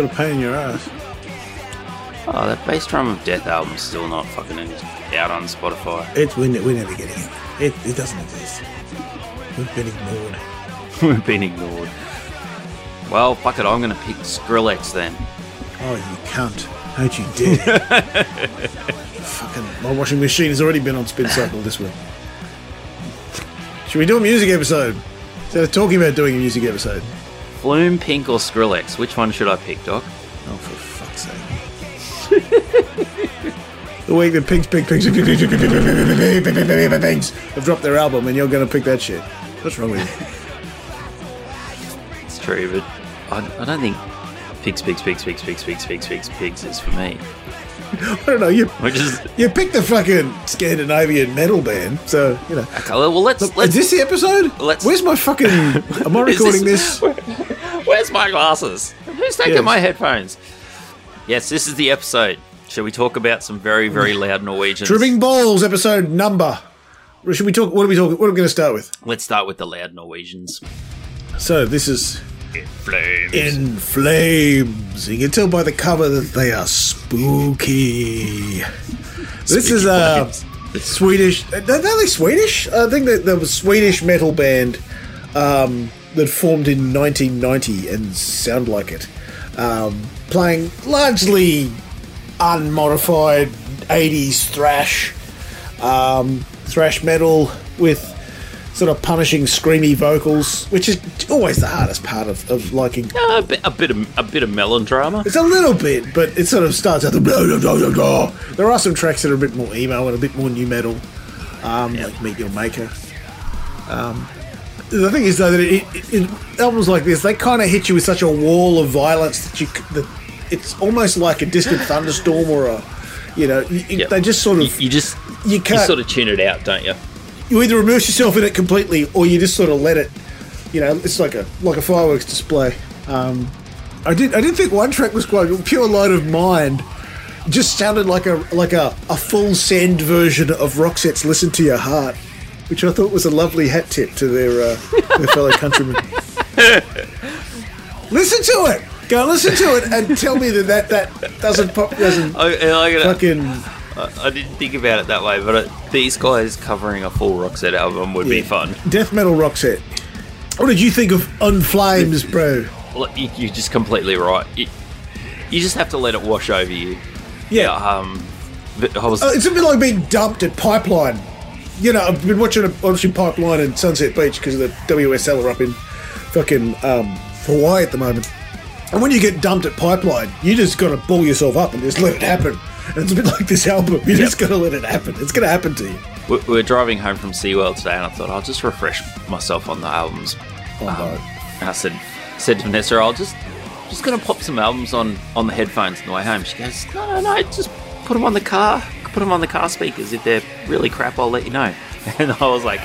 got a pain in your ass. Oh, that Bass Drum of Death album's still not fucking out on Spotify. It's we're, ne- we're never getting it. it. It doesn't exist. We've been ignored. We've been ignored. Well, fuck it, I'm gonna pick Skrillex then. Oh, you cunt. Don't you dare. Fucking, my washing machine has already been on spin cycle this week. Should we do a music episode? Instead of talking about doing a music episode. Flume, Pink, or Skrillex? Which one should I pick, Doc? Oh, for fuck's sake. the week that Pink's Pink Pinks, Pinks, Pinks, Pinks, Pinks, Pinks, Pinks, Pinks have dropped their album and you're going to pick that shit. What's wrong with you? It's true, but I, I don't think Pigs, Pigs, Pigs, Pigs, Pigs, Pigs, Pigs, Pigs, Pigs is for me. I don't know. You Which is you picked the fucking Scandinavian metal band, so you know. okay, well, let's Look, let's. is this the episode? let's- Where's my fucking? Am I recording this? Where's my glasses? Who's taking Yes. my headphones? Yes, this is the episode. Shall we talk about some very, very loud Norwegians? Tripping balls episode number. Or Should we talk? What are we talking? What are we going to start with? Let's start with the loud Norwegians. So this is In flames. in flames. You can tell by the cover that they are spooky. This is a flames. Swedish. Are they Swedish? I think that there was a Swedish metal band um, that formed in 1990 and sound like it, um, playing largely unmodified 80s thrash, um, thrash metal with sort of punishing, screamy vocals, which is always the hardest part of, of liking Uh, a, bit, a bit of a bit of melodrama. it's a little bit, but it sort of starts out the blah, blah, blah, blah, blah. There are some tracks that are a bit more emo and a bit more new metal, um, like Meet Your Maker. Um, the thing is, though, that it, it, it, albums like this, they kind of hit you with such a wall of violence that you that it's almost like a distant thunderstorm or a, you know, you, Yep. they just sort of You, you just you you can't sort of tune it out, don't you? you either immerse yourself in it completely or you just sort of let it you know it's like a like a fireworks display um, i did i did think one track was quite pure light of mind just sounded like a like a, a full send version of roxette's listen to your heart which i thought was a lovely hat tip to their uh, their fellow countrymen listen to it go listen to it and tell me that that, that doesn't pop doesn't I, I, gotta- fucking I, I didn't think about it that way, but uh these guys covering a full Roxette album would be fun. death metal roxette what did you think of In Flames bro you- You're just completely right. You, you just have to let it wash over you. Yeah. Um, I was. Uh, it's a bit like being dumped at Pipeline. You know, I've been watching watching Pipeline and Sunset Beach because the WSL are up in fucking um, Hawaii at the moment. And when you get dumped at Pipeline, you just got to ball yourself up and just let it happen. And it's a bit like this album. You just got to let it happen. It's going to happen to you. we, we were driving home from SeaWorld today, and I thought I'll just refresh myself on the albums. Oh, no. And I said, said to Vanessa, I'll just just gonna pop some albums on on the headphones on the way home. She goes, No, no, no, just put them on the car. Put them on the car speakers. If they're really crap, I'll let you know. And I was like,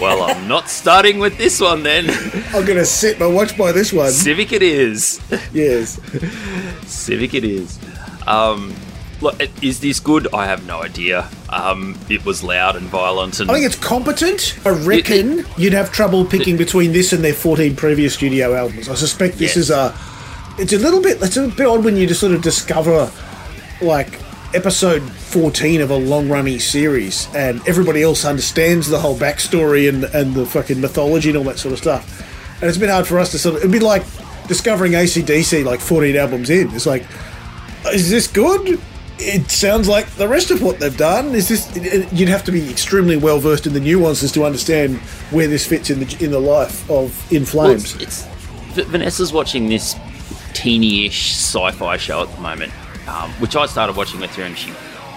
Well, I'm not starting with this one then. I'm going to sit my watch by this one. Civic it is. Yes. Civic it is. Um, look, is this good? I have no idea. Um, it was loud and violent, and I think it's competent. I reckon you'd have trouble picking between this and their 14 previous studio albums. I suspect this Yes. is a. It's a little bit. It's a bit odd when you just sort of discover, like, episode 14 of a long running series and everybody else understands the whole backstory and, and the fucking mythology and all that sort of stuff. And it's been hard for us to sort of. It'd be like discovering ACDC like 14 albums in. It's like, is this good? It sounds like the rest of what they've done. Is this? You'd have to be extremely well versed in the nuances to understand where this fits in the in the life of In Well, Flames. it's, it's Vanessa's watching this teeny-ish sci-fi show at the moment, um, which I started watching with her, and she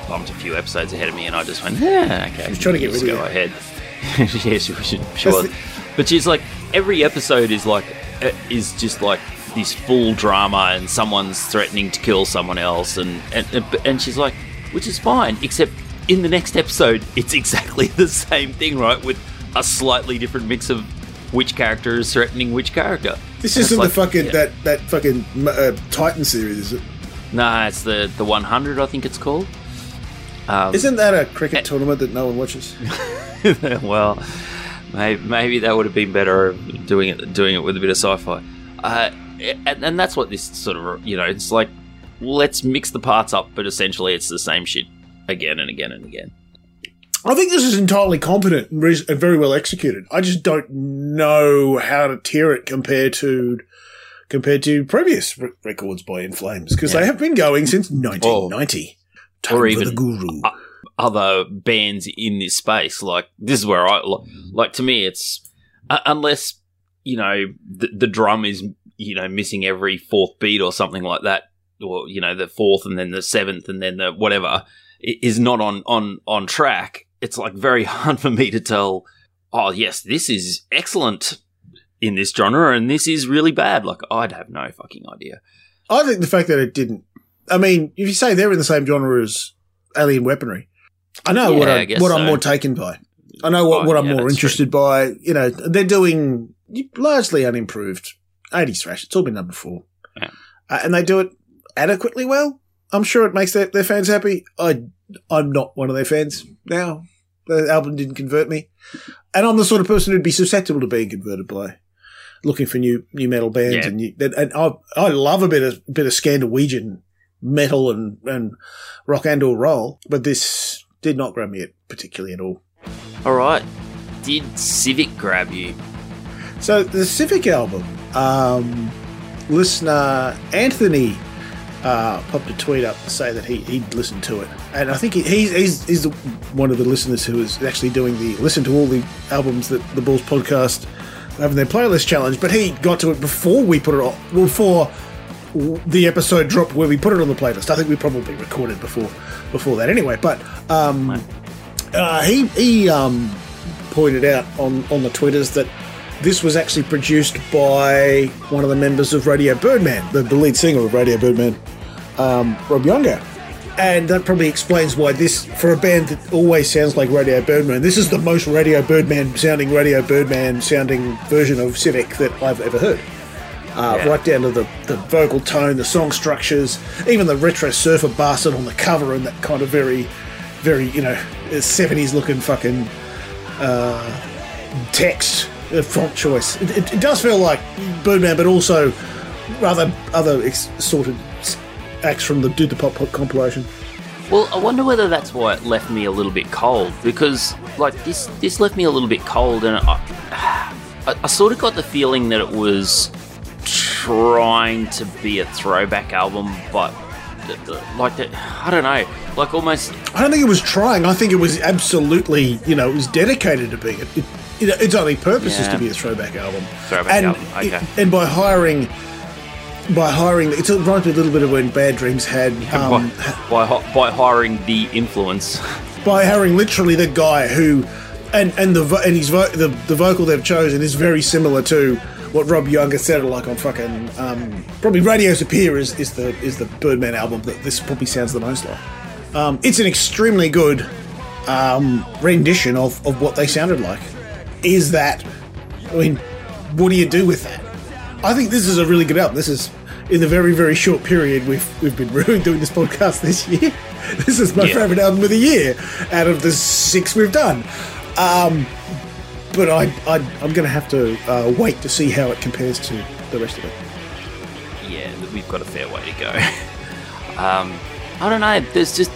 bumped a few episodes ahead of me, and I just went, yeah, okay. She's trying to get rid of go you. ahead. yeah, she, she, she was. the- But she's like, every episode is like, uh, is just like this full drama, and someone's threatening to kill someone else, and and and, and she's like, which is fine, except in the next episode, it's exactly the same thing, right? With a slightly different mix of which character is threatening which character. This And isn't like, the fucking yeah. that that fucking uh, Titan series, is it? Nah, it's the the 100. I think it's called. Um, Isn't that a cricket tournament that no one watches? well, maybe, maybe that would have been better doing it doing it with a bit of sci-fi. Uh, and, and that's what this sort of you know it's like let's mix the parts up, but essentially it's the same shit again and again and again. I think this is entirely competent and and very well executed. I just don't know how to tier it compared to compared to previous r- records by In Flames because Yeah. they have been going since 1990. Time Or for even- the Guru. uh, Other bands in this space, like this is where I li- like to me, it's uh, unless you know the, the drum is you know missing every fourth beat or something like that, or you know the fourth and then the seventh and then the whatever is not on on on track. It's like very hard for me to tell. Oh yes, this is excellent in this genre, and this is really bad. Like I'd have no fucking idea. I think the fact that it didn't. I mean, if you say they're in the same genre as Alien Weaponry, I know what, Yeah, I, I what I'm so. more taken by. I know what, Oh, what I'm yeah, more interested by. You know, they're doing largely unimproved 80s thrash. It's all been done before. Yeah. Uh, and they do it adequately well. I'm sure it makes their, their fans happy. I, I'm not one of their fans now. The album didn't convert me. And I'm the sort of person who'd be susceptible to being converted by looking for new new metal bands Yeah. and new, and, I I love a bit of bit of Scandinavian metal and and rock and or roll, but this did not grab me particularly at all. All right, did Civic grab you? So the Civic album, um, listener Anthony uh, popped a tweet up to say that he he'd listened to it, and I think he, he's he's, he's the, one of the listeners who is actually doing the listen to all the albums that the Bulls podcast having their playlist challenge. But he got to it before we put it on, before the episode dropped where we put it on the playlist. I think we probably recorded before before that anyway. But um, uh, he he um, pointed out on on the twitters that this was actually produced by one of the members of Radio Birdman, the, the lead singer of Radio Birdman, um, Rob Younger. And that probably explains why this, for a band that always sounds like Radio Birdman, this is the most Radio Birdman sounding Radio Birdman sounding version of Civic that I've ever heard. Uh, Yeah. Right down to the, the vocal tone, the song structures, even the retro surfer bastard on the cover and that kind of very, very, you know, 70s looking fucking text uh, font choice. It, it, it does feel like Birdman, but also rather other ex- sorted s- acts from the Do the Pop Pop compilation. Well, I wonder whether that's why it left me a little bit cold because, like, this this left me a little bit cold, and I, I, I sort of got the feeling that it was trying to be a throwback album, but like that, I don't know, like almost I don't think it was trying. I think it was absolutely, you know, it was dedicated to being it. it, it its only purpose is to be a throwback album. Throwback and, album, okay. and by hiring, by hiring, it reminds me a little bit of when Bad Dreams had um, by, by by hiring the influence. by hiring literally the guy who, and and the and his vo- the the vocal they've chosen is very similar to what Rob Younger sounded like on fucking um, probably Radios Appear is, is the is the Birdman album that this probably sounds the most like. Um, it's an extremely good um, rendition of, of what they sounded like. Is that? I mean, what do you do with that? I think this is a really good album. This is in the very very short period we've we've been doing this podcast this year. This is my Yeah. favorite album of the year out of the six we've done. Um, but I, I I'm going to have to uh, wait to see how it compares to the rest of it. yeah, we've got a fair way to go. um, I don't know. There's just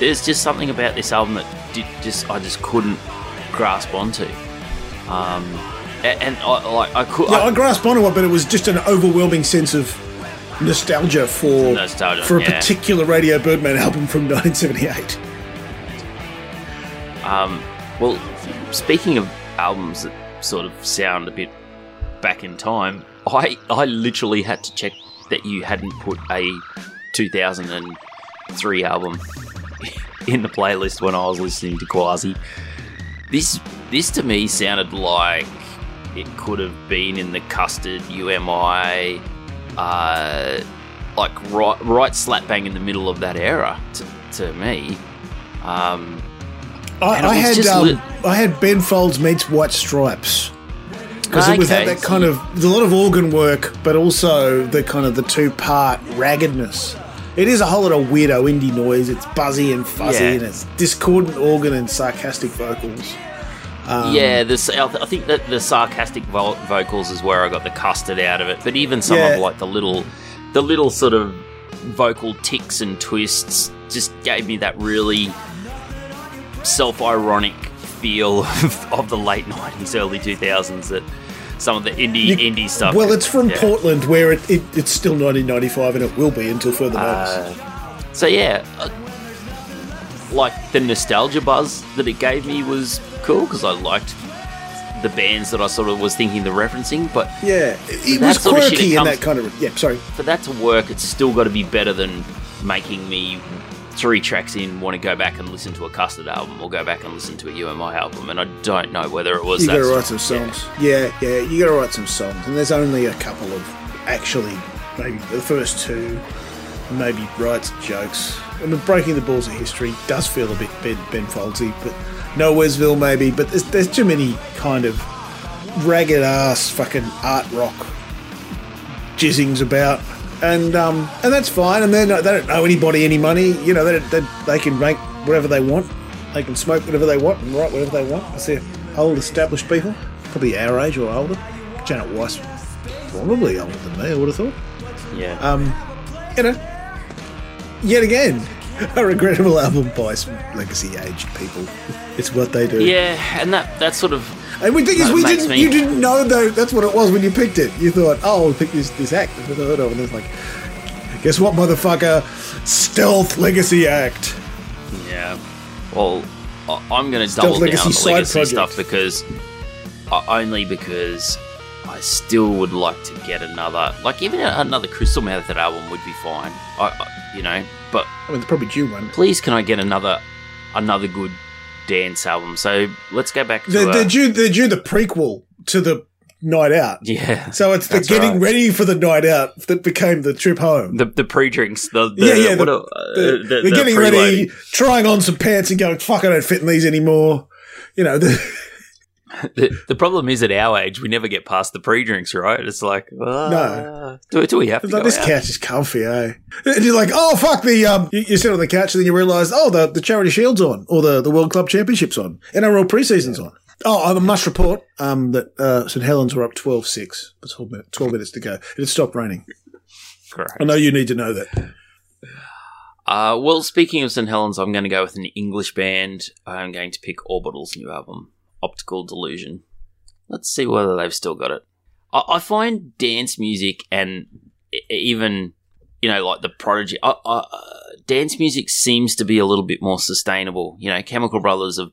there's just something about this album that did just I just couldn't grasp onto. Um, a- and, I like I could. Yeah, I, I grasped onto it, but it was just an overwhelming sense of nostalgia for Nostalgia, for a yeah. particular Radio Birdman album from 1978. Um, well, speaking of albums that sort of sound a bit back in time, I I literally had to check that you hadn't put a 2003 album in the playlist when I was listening to Quasi. This this to me sounded like it could have been in the Custard You Am I, uh, like right right slap bang in the middle of that era to, to me. Um, I, I had um, lit- I had Ben Folds meets White Stripes because it was that, that kind of there's a lot of organ work, but also the kind of the two part raggedness It is a whole lot of weirdo indie noise. It's buzzy and fuzzy, Yeah. and it's discordant organ and sarcastic vocals. Um, yeah, this I think that the sarcastic vo- vocals is where I got the custard out of it. But even some Yeah. of like the little, the little sort of vocal ticks and twists just gave me that really self-ironic feel of, of the late '90s, early 2000s. That some of the indie You- indie stuff. Well, it's from yeah. Portland, where it, it, it's still 1995, and it will be until further notice. Uh, so yeah, uh, like the nostalgia buzz that it gave me was cool because I liked the bands that I sort of was thinking the referencing. But yeah, it, was sort of shit, it quirky comes- that kind of. Yeah, sorry. for that to work, it's still got to be better than making me three tracks in want to go back and listen to a Custard album or go back and listen to a You Am I album. And I don't know whether it was You got to write some songs. Yeah. yeah, You got to write some songs, and there's only a couple of actually, maybe the first two, maybe writes jokes. I mean, breaking the balls of history does feel a bit Ben, ben Foldsy, but Nowheresville maybe. But there's, there's too many kind of ragged ass fucking art rock jizzings about. And um, and that's fine. And they're they don't owe anybody any money. You know, they, they, they can make whatever they want. They can smoke whatever they want and write whatever they want. Because they're old, established people, probably our age or older. Janet Weiss, probably older than me. I would have thought. Yeah. Um, you know, yet again, a regrettable album by some legacy aged people. It's what they do. yeah, and that that sort of And we think is we didn't. me- You didn't know though. That's what it was when you picked it. You thought, oh, I'll pick this this act I've never heard of, and it's like, guess what, motherfucker? Stealth Legacy Act. Yeah. Well, I'm going to double down Legacy on the legacy project. stuff because uh, only because I still would like to get another, like even another Crystal Method album would be fine. I, I, you know, but I mean, they're probably due one. please, can I get another another good dance album? So let's go back to They're, uh, they're due. They're due the prequel to the Night Out. yeah. So it's the getting right. ready for the night out that became the trip home. The, the pre-drinks, the, the yeah, yeah. The, a- uh, the- the getting preloading. ready, trying on some pants and going, "Fuck, I don't fit in these anymore." You know, the, The, the problem is at our age, we never get past the pre-drinks, right? It's like, uh, do, do we have to It's like this out? couch is comfy, eh? And you're like, oh fuck the um. You, you sit on the couch and then you realise, oh the the charity shield's on, or the the World Club Championships on, NRL preseason's on. Oh, I must report um that uh, St Helens were up 12-6. But 12 minutes, 12 minutes to go. It had stopped raining. Correct. I know you need to know that. Uh, well, speaking of St. Helens, I'm going to go with an English band. I'm going to pick Orbital's new album, Optical Delusion. Let's see whether they've still got it. I, I find dance music and even, you know, like the Prodigy, uh, dance music seems to be a little bit more sustainable. You know, Chemical Brothers have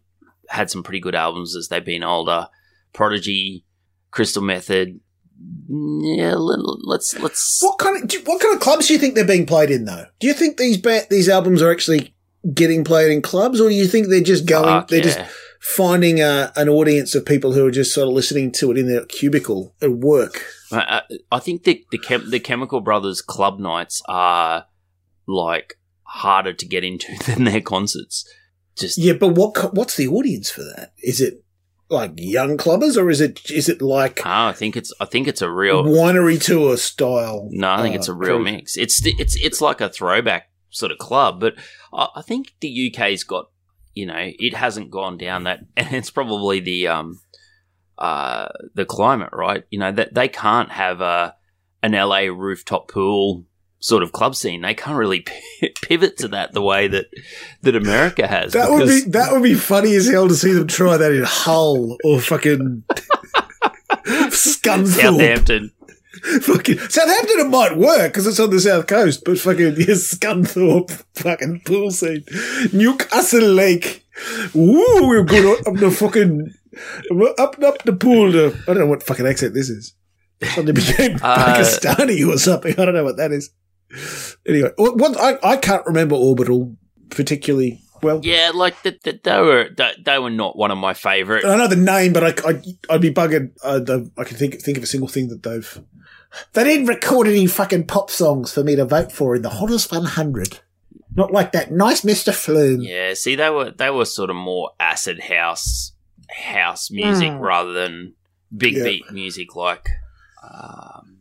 had some pretty good albums as they've been older. Prodigy, Crystal Method. Yeah, let, let's let's. What kind of do, what kind of clubs do you think they're being played in though? Do you think these ba- these albums are actually getting played in clubs, or do you think they're just going? Fuck they're yeah. just finding a, an audience of people who are just sort of listening to it in their cubicle at work. I, I I think the the, Chem- the Chemical Brothers club nights are like harder to get into than their concerts. Just Yeah, but what what's the audience for that? Is it like young clubbers, or is it is it like Ah, I think it's I think it's a real winery tour style? no. I think uh, it's a real mix. It's it's it's like a throwback sort of club, but I, I think the UK's got you know it hasn't gone down that, and it's probably the um uh the climate, right? You know that they can't have a an LA rooftop pool sort of club scene. They can't really pivot to that the way that that America has. That would be that would be funny as hell to see them try that in Hull or fucking Scunthorpe. Southampton. Fucking Southampton, it might work because it's on the south coast, but fucking yes, Scunthorpe, fucking pool scene, Newcastle Lake. Woo, we're going up the fucking up up the pool. To, I don't know what fucking accent this is. Suddenly became Uh, Pakistani or something. I don't know what that is. Anyway, what, I, I can't remember Orbital particularly well. Yeah, like that. that they were they, they were not one of my favourites. I know the name, but I, I, I'd be buggered. Uh, the- I can think think of a single thing that they've. They didn't record any fucking pop songs for me to vote for in the hottest 100. Not like that nice Mr. Flume. Yeah, see, they were they were sort of more acid house house music rather than big Yeah. beat music. Like, um,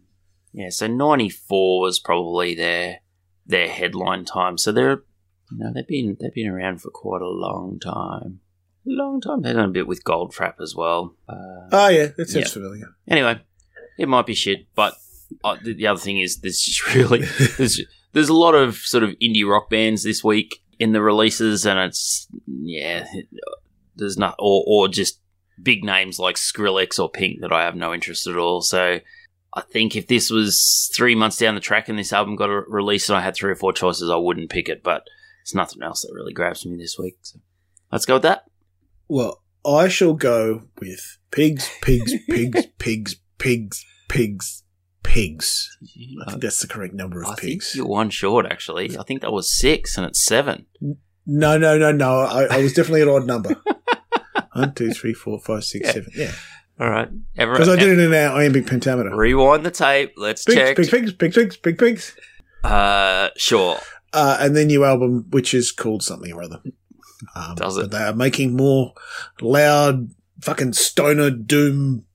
yeah. So ninety four was probably their their headline time. So they're you know they've been they've been around for quite a long time. Long time. They've done a bit with Goldfrapp as well. Uh, Oh yeah, that sounds Yeah. familiar. anyway, it might be shit, but uh, the, the other thing is there's just really there's there's a lot of sort of indie rock bands this week in the releases, and it's yeah, there's not or or just big names like Skrillex or Pink that I have no interest at all. So I think if this was three months down the track and this album got a release and I had three or four choices, I wouldn't pick it. But it's nothing else that really grabs me this week. So let's go with that. Well, I shall go with pigs, pigs, pigs, pigs, pigs, pigs, pigs. I think that's the correct number of I think pigs. you're one short, actually. I think that was six, and it's seven. No, no, no, no. I, I was definitely an odd number. One, two, three, four, five, six, Yeah. seven. Yeah, All right, because I did it in our iambic pentameter. Rewind the tape. Let's Pigs, check. pigs, pigs, pigs, pigs, pigs, pigs. Uh, sure. Uh, and their new album, which is called something or other. Um, Does it? They are making more loud, fucking stoner doom,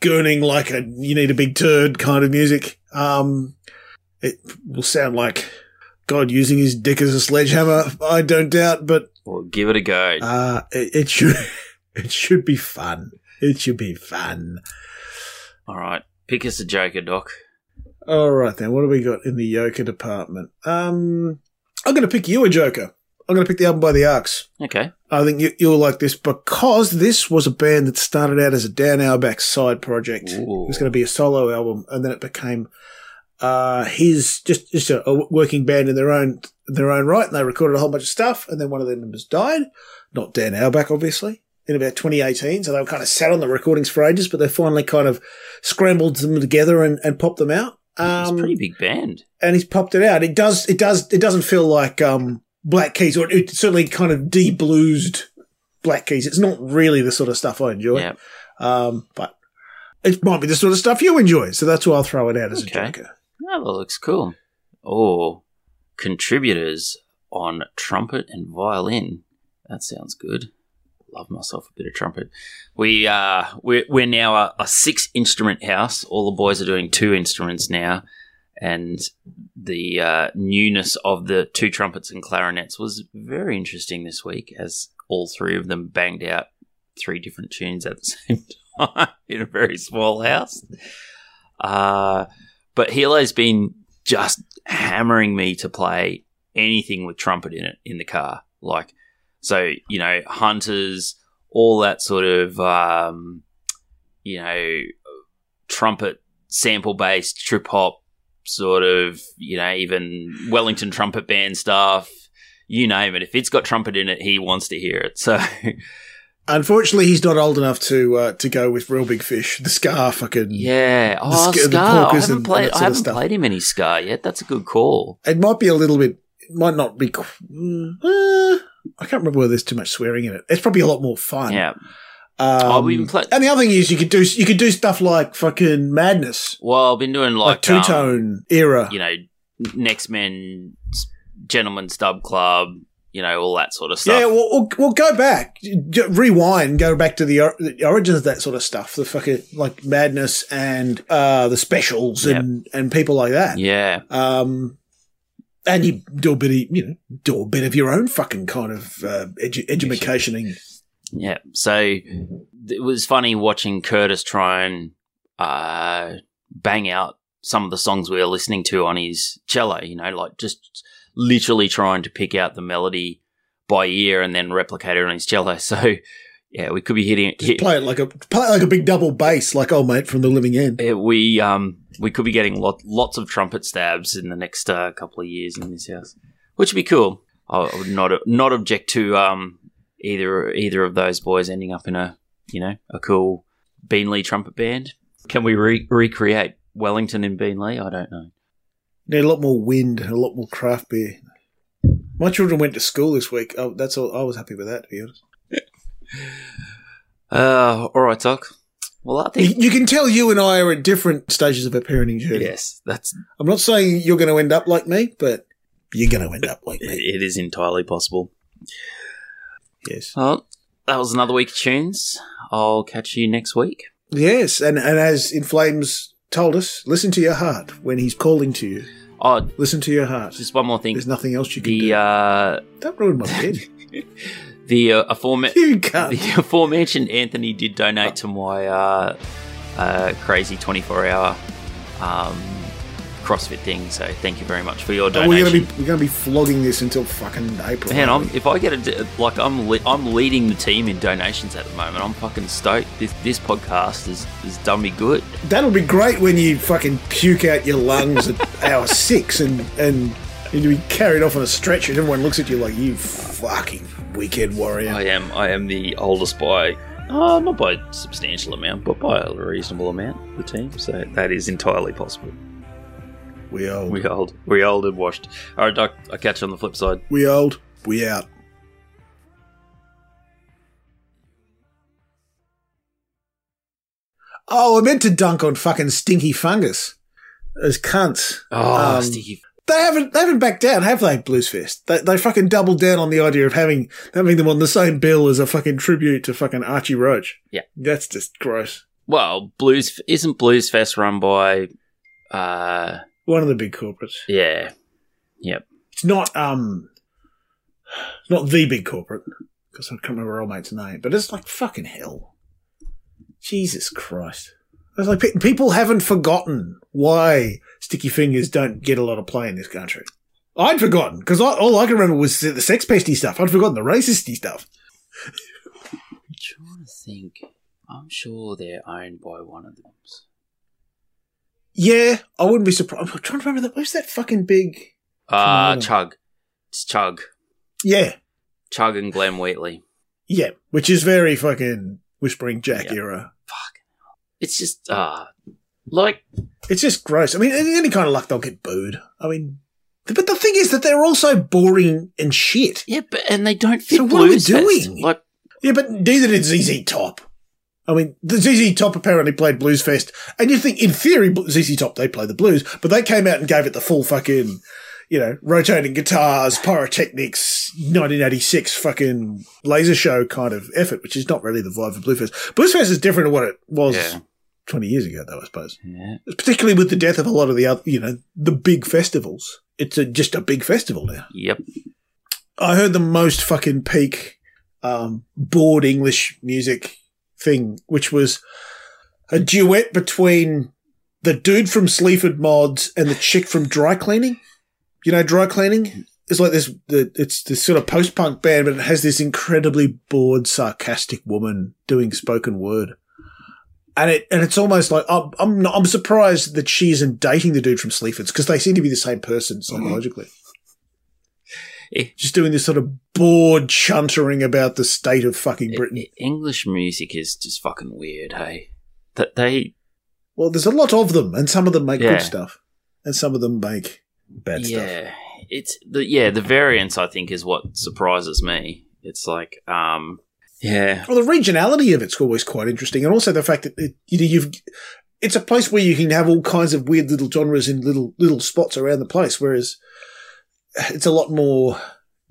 gurning like a you need a big turd kind of music. Um, it will sound like God using his dick as a sledgehammer. I don't doubt, but Well, give it a go. uh, it, it should it should be fun. It should be fun. All right, pick us a Joker, Doc. All right then, what do we got in the Joker department? Um, I'm going to pick you a Joker. I'm going to pick the album by the Arcs. Okay. I think you, you'll like this because this was a band that started out as a Dan Auerbach side project. It was going to be a solo album, and then it became uh, his just just a, a working band in their own their own right. And they recorded a whole bunch of stuff, and then one of their members died. Not Dan Auerbach, obviously. In about 2018, so they were kind of sat on the recordings for ages, but they finally kind of scrambled them together and, and popped them out. it's Um, a pretty big band. and he's popped it out. It does, it does, it doesn't feel like um, Black Keys, or it certainly kind of de-bluesed Black Keys. It's not really the sort of stuff I enjoy, Yeah. um, but it might be the sort of stuff you enjoy. So that's why I'll throw it out as Okay. a joker. Oh, that looks cool. Oh, contributors on trumpet and violin. That sounds good. Love myself a bit of trumpet. We uh we're we're now a, a six instrument house. All the boys are doing two instruments now, and the uh, newness of the two trumpets and clarinets was very interesting this week, as all three of them banged out three different tunes at the same time in a very small house. Uh, but Helo's been just hammering me to play anything with trumpet in it in the car. Like, so, you know, Hunters, all that sort of, um, you know, trumpet sample based trip hop sort of, you know, even Wellington trumpet band stuff. You name it. If it's got trumpet in it, he wants to hear it. So, Unfortunately, he's not old enough to uh, to go with Reel Big Fish, the ska fucking. yeah. Oh, the ska. I haven't and played. that I haven't played him any ska yet. That's a good call. It might be a little bit. It might not be. uh, I can't remember whether there's too much swearing in it. It's probably a lot more fun. Yeah. Um, Oh, play- and the other thing is you could do you could do stuff like fucking madness, Well, I've been doing like, like, two um, tone era. you know, Next Men, gentlemen's dub Club, you know, all that sort of stuff. Yeah, well, we'll, we'll go back, rewind, go back to the, or- the origins of that sort of stuff. The fucking like madness and uh, the specials and and people like that. yeah. Um, and you do a bit of you know do a bit of your own fucking kind of uh, edu- educationing. Yeah. So it was funny watching Curtis try and uh, bang out some of the songs we were listening to on his cello, you know, like just literally trying to pick out the melody by ear and then replicate it on his cello. So, yeah, we could be hitting hit, Play it like a play it like a big double bass, like old mate from the Living End. We um we could be getting lot, lots of trumpet stabs in the next uh, couple of years in this house, which would be cool. I would not not object to um either either of those boys ending up in a you know a cool Beanley trumpet band. Can we re- recreate Wellington in Beanley? I don't know. Need a lot more wind and a lot more craft beer. My children went to school this week. Oh, that's all. I was happy with that, to be honest. Uh, all right, Doc. Well, I think you can tell you and I are at different stages of a parenting journey. yes, that's I'm not saying you're going to end up like me, but you're going to end up like me. it is entirely possible. Yes. Well, that was another week of tunes. I'll catch you next week. Yes, and, and as In Flames told us, listen to your heart when he's calling to you. Oh, Listen to your heart. just one more thing. There's nothing else you can The do. uh, Don't ruin my bed. the uh, aforementioned the aforementioned Anthony did donate to my uh, uh, crazy 24 hour um, CrossFit thing. So thank you very much for your Oh, donation. we're gonna be we're gonna be flogging this until fucking April. Man, I'm, if I get a like, I'm le- I'm leading the team in donations at the moment. I'm fucking stoked. This this podcast has, has done me good. That'll be great when you fucking puke out your lungs at hour six and and you be carried off on a stretcher and everyone looks at you like you fucking weekend warrior. I am I am the oldest by uh, not by a substantial amount, but by a reasonable amount. The team, so that is entirely possible. We old. We old, we old and washed. All right, Doc. I'll catch you on the flip side. We old. We out. Oh, I meant to dunk on fucking stinky fungus. As cunts. Oh, Um, sticky. They haven't they haven't backed down, have they, Bluesfest? They they fucking doubled down on the idea of having having them on the same bill as a fucking tribute to fucking Archie Roach. Yeah. That's just gross. Well, Blues isn't Bluesfest run by. Uh, One of the big corporates. yeah, yep. It's not um not the big corporate, because I can't remember our old mate's name, but it's like fucking hell. Jesus Christ. It's like pe- people haven't forgotten why Sticky Fingers don't get a lot of play in this country. I'd forgotten, because all I can remember was the sex pesty stuff. I'd forgotten the racisty stuff. I'm trying to think. I'm sure they're owned by one of them. Yeah, I wouldn't be surprised. I'm trying to remember that. Where's that fucking big? Uh, Chugg. It's Chugg. Yeah, Chugg and Glenn Wheatley. yeah, which is very fucking Whispering Jack Yeah. era. Fuck. It's just, uh, like, It's just gross. I mean, any kind of luck, they'll get booed. I mean, but the thing is that they're also boring and shit. yeah, but, and they don't fit So what are we doing? Like, Yeah, but neither did ZZ Top. I mean, the ZZ Top apparently played Blues Fest, and you think in theory ZZ Top they play the blues, but they came out and gave it the full fucking, you know, rotating guitars, pyrotechnics, 1986 fucking laser show kind of effort, which is not really the vibe of Blues Fest. Blues Fest is different to what it was yeah. 20 years ago, though, I suppose. Yeah. Particularly with the death of a lot of the other, you know, the big festivals. It's a, just a big festival now. Yep. I heard the most fucking peak um, bored English music thing, which was a duet between the dude from Sleaford Mods and the chick from Dry Cleaning. You know, Dry Cleaning is like this. It's this sort of post punk band, but it has this incredibly bored, sarcastic woman doing spoken word. And it and it's almost like I'm I'm, not, I'm surprised that she isn't dating the dude from Sleaford's because they seem to be the same person psychologically Eh, Eh, just doing this sort of bored chuntering about the state of fucking eh, Britain. E- English music is just fucking weird, hey? That they, Well, there's a lot of them, and some of them make Yeah. good stuff, and some of them make bad stuff. yeah. It's, the, yeah, the variance, I think, is what surprises me. It's like, um, yeah. Well, the regionality of it's always quite interesting, and also the fact that it, you know you've it's a place where you can have all kinds of weird little genres in little little spots around the place, whereas it's a lot more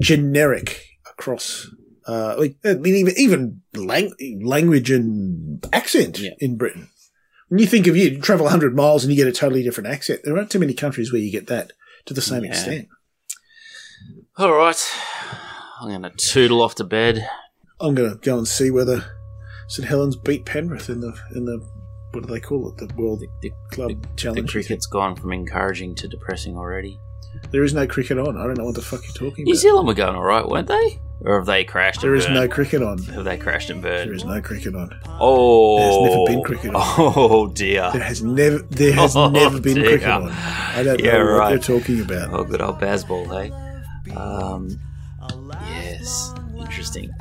generic across. Uh, like, I mean, even even lang- language and accent Yeah. in Britain. When you think of you travel 100 miles and you get a totally different accent, there aren't too many countries where you get that to the same Yeah. extent. All right. I'm going to tootle off to bed. I'm going to go and see whether St Helens beat Penrith in the in the what do they call it? The World The, Club the Challenge. cricket's gone from encouraging to depressing already. There is no cricket on. I don't know what the fuck you're talking about. New about. Zealand were going all right, weren't they? Or have they crashed? There and is no cricket on. Have they crashed and burned? There is no cricket on. Oh, There's never been cricket on. Oh dear. There has never there has Oh, never been dear. cricket on. I don't Yeah, know what right. they're talking about. Oh, good old baseball, hey. Um, yes, interesting.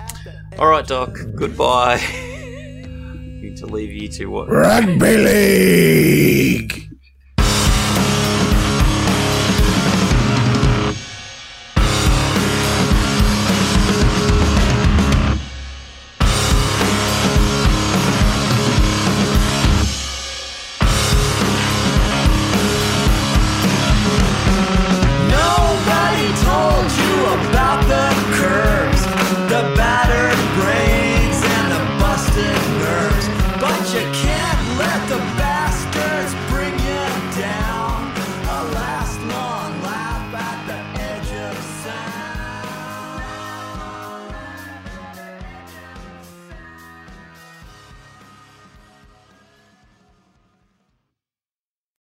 All right, Doc. Goodbye. Need to leave you to what? Rugby league.